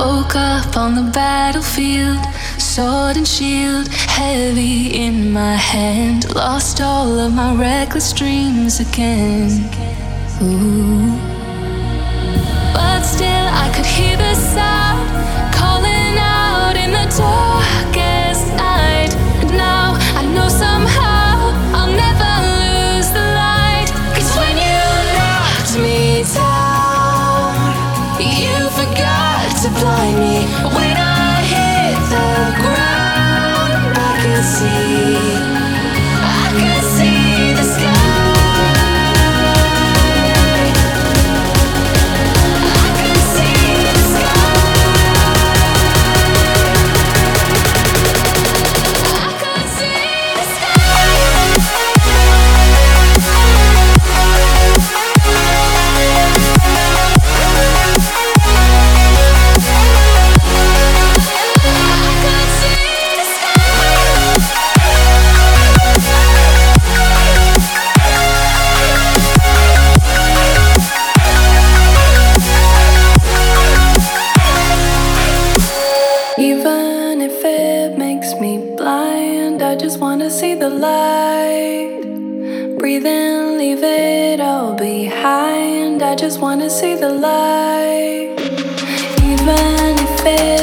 Woke up on the battlefield, sword and shield heavy in my hand. Lost all of my reckless dreams again. Ooh. But still, I could hear the sound calling out in the door. Even if it makes me blind, I just wanna see the light. Breathe in, leave it all behind. I just wanna see the light. Even if it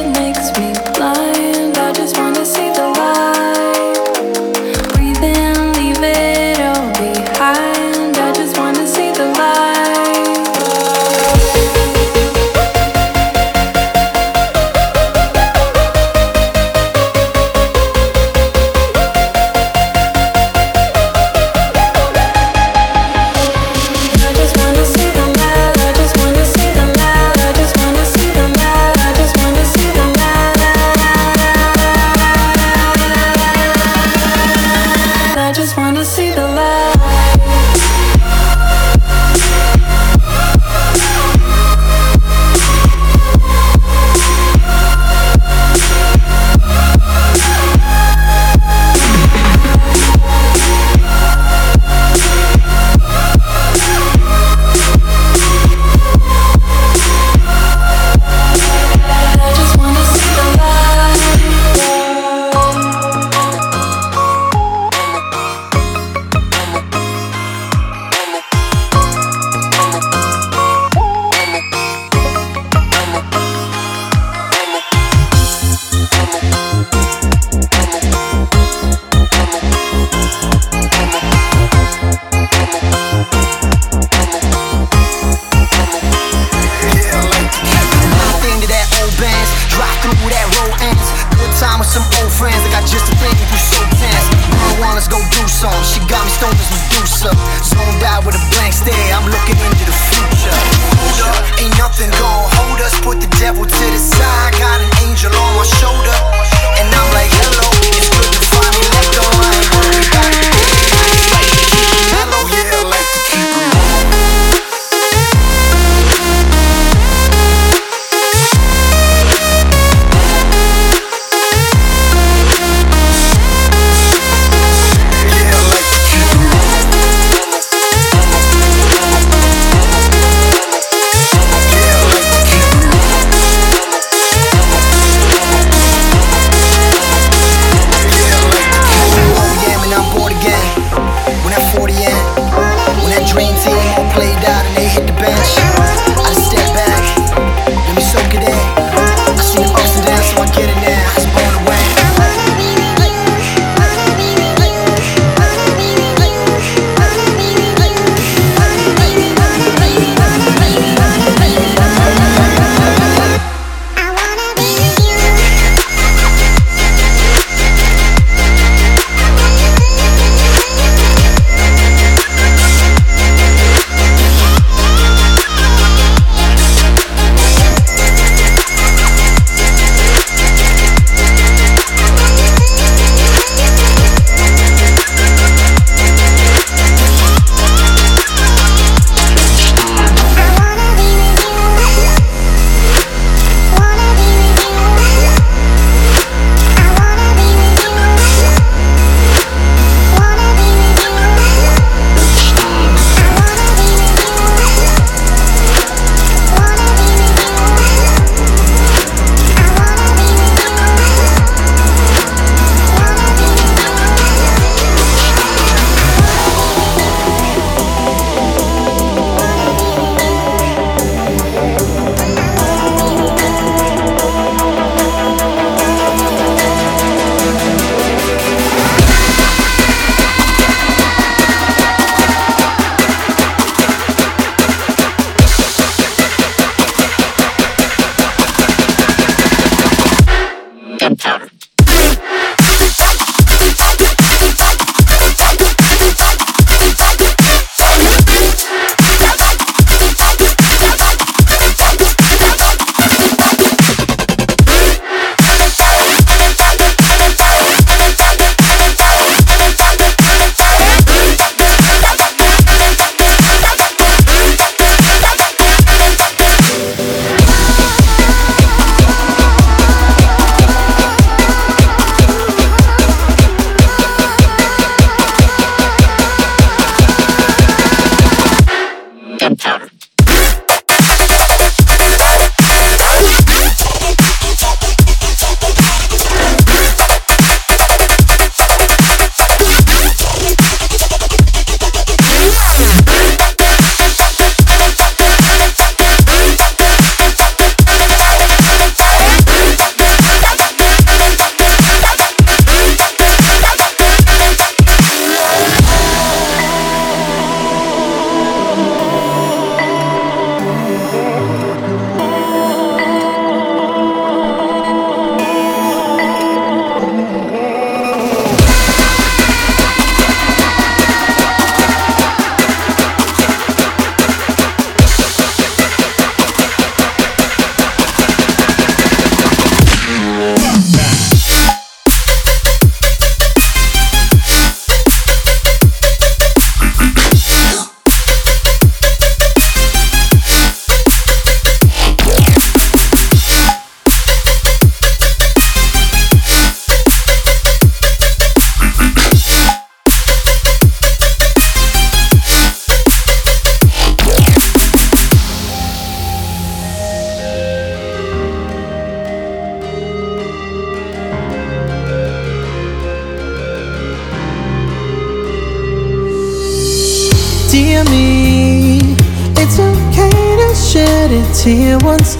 dream team who played out and they hit the bench.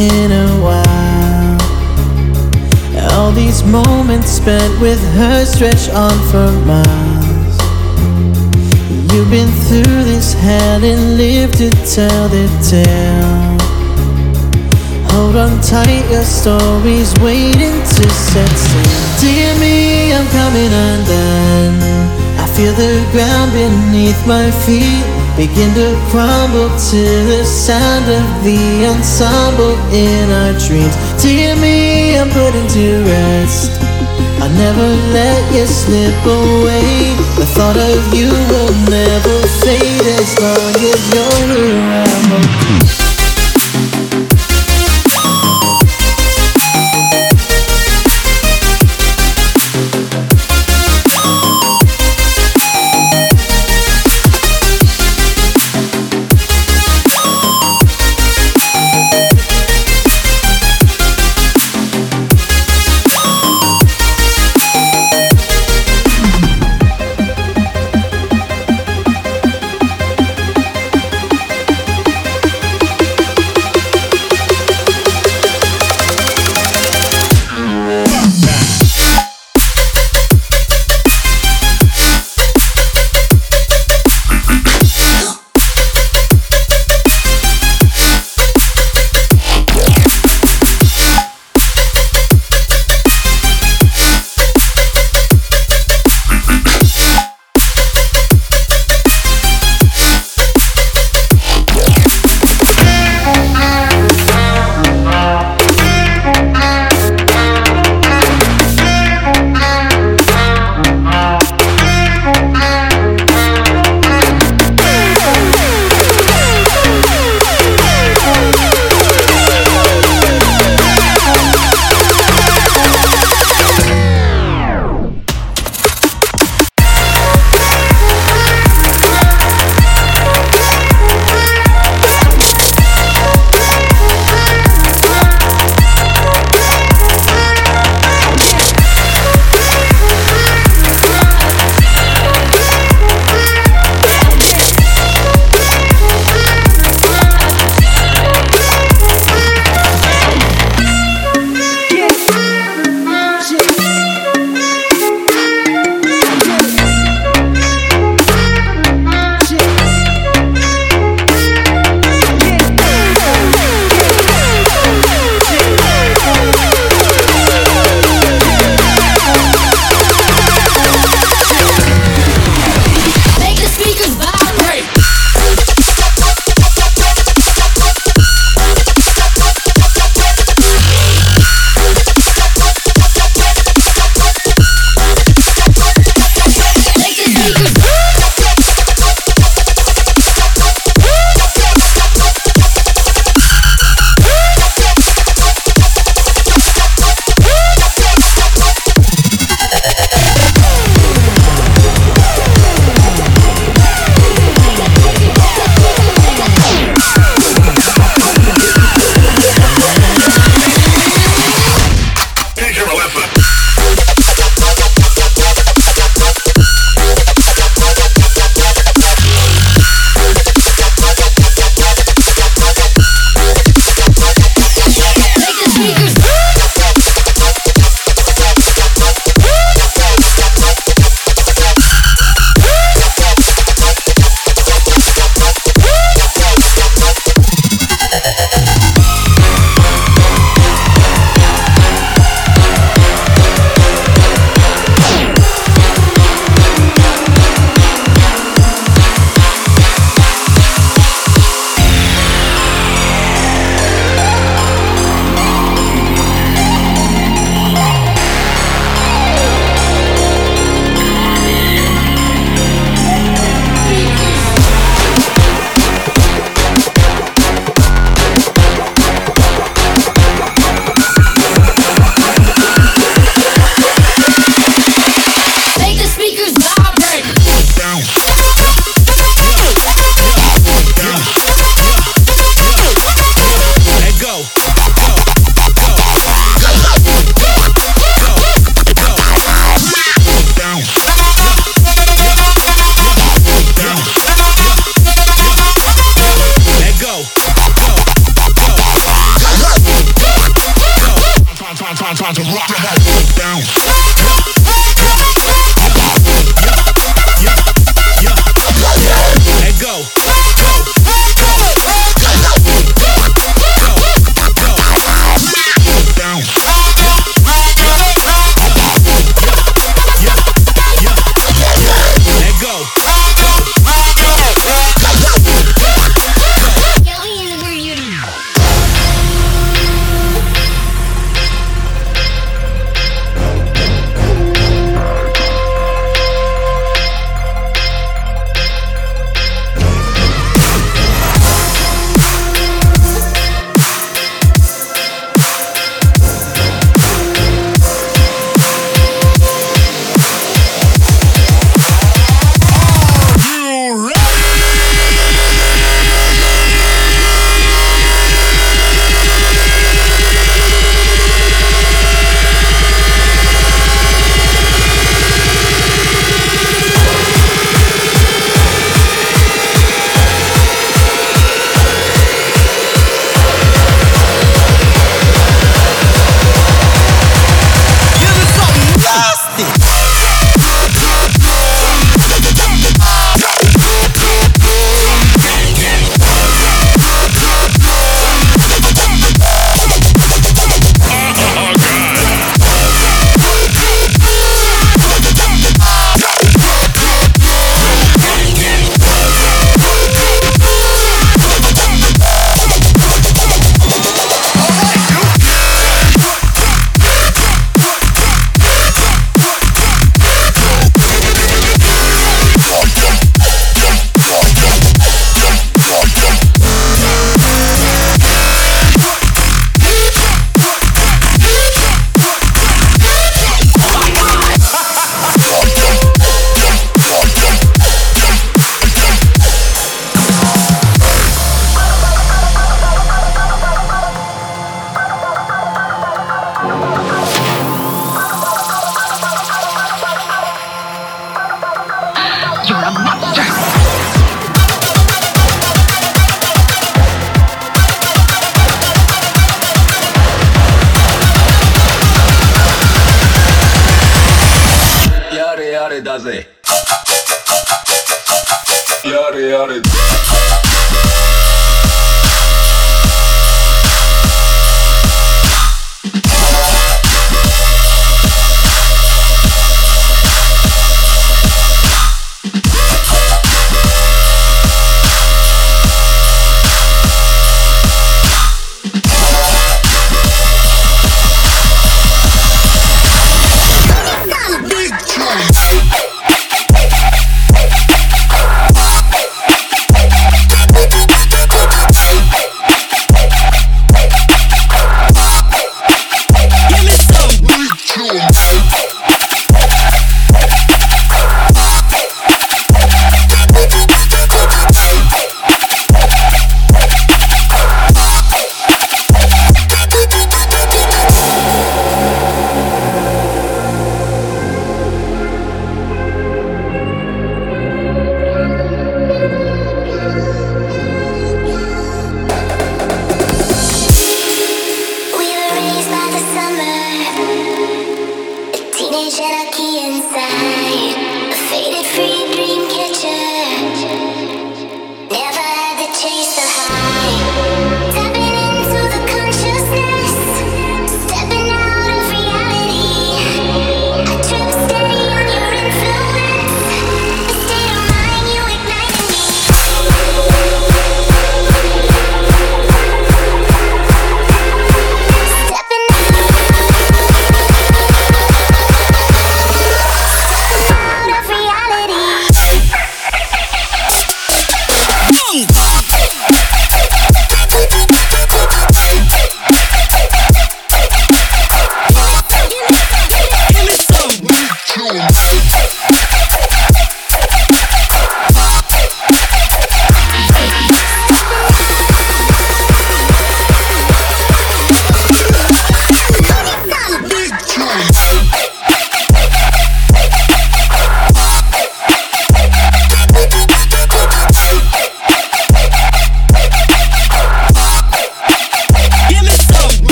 In a while. All these moments spent with her stretch on for miles. You've been through this hell and lived to tell the tale. Hold on tight, your story's waiting to set sail. Dear me, I'm coming undone. I feel the ground beneath my feet begin to crumble to the sound of the ensemble in our dreams. Dear me, I'm putting to rest. I'll never let you slip away. The thought of you will never fade as long as you're around.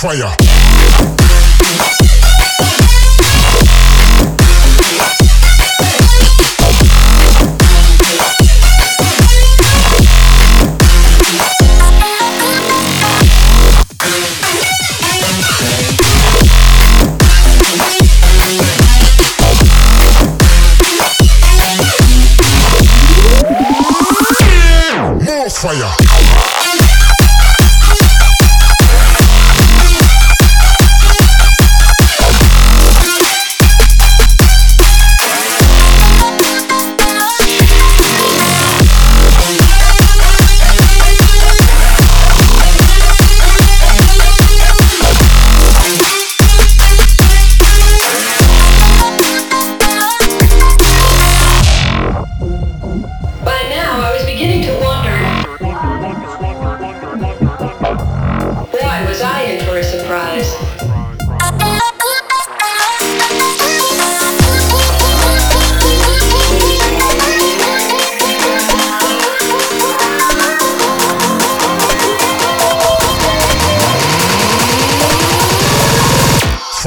Fire. More fire.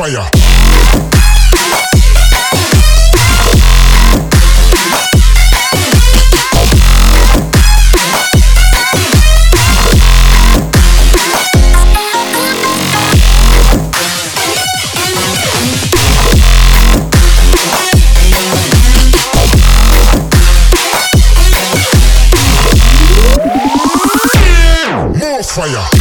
Fire. More fire.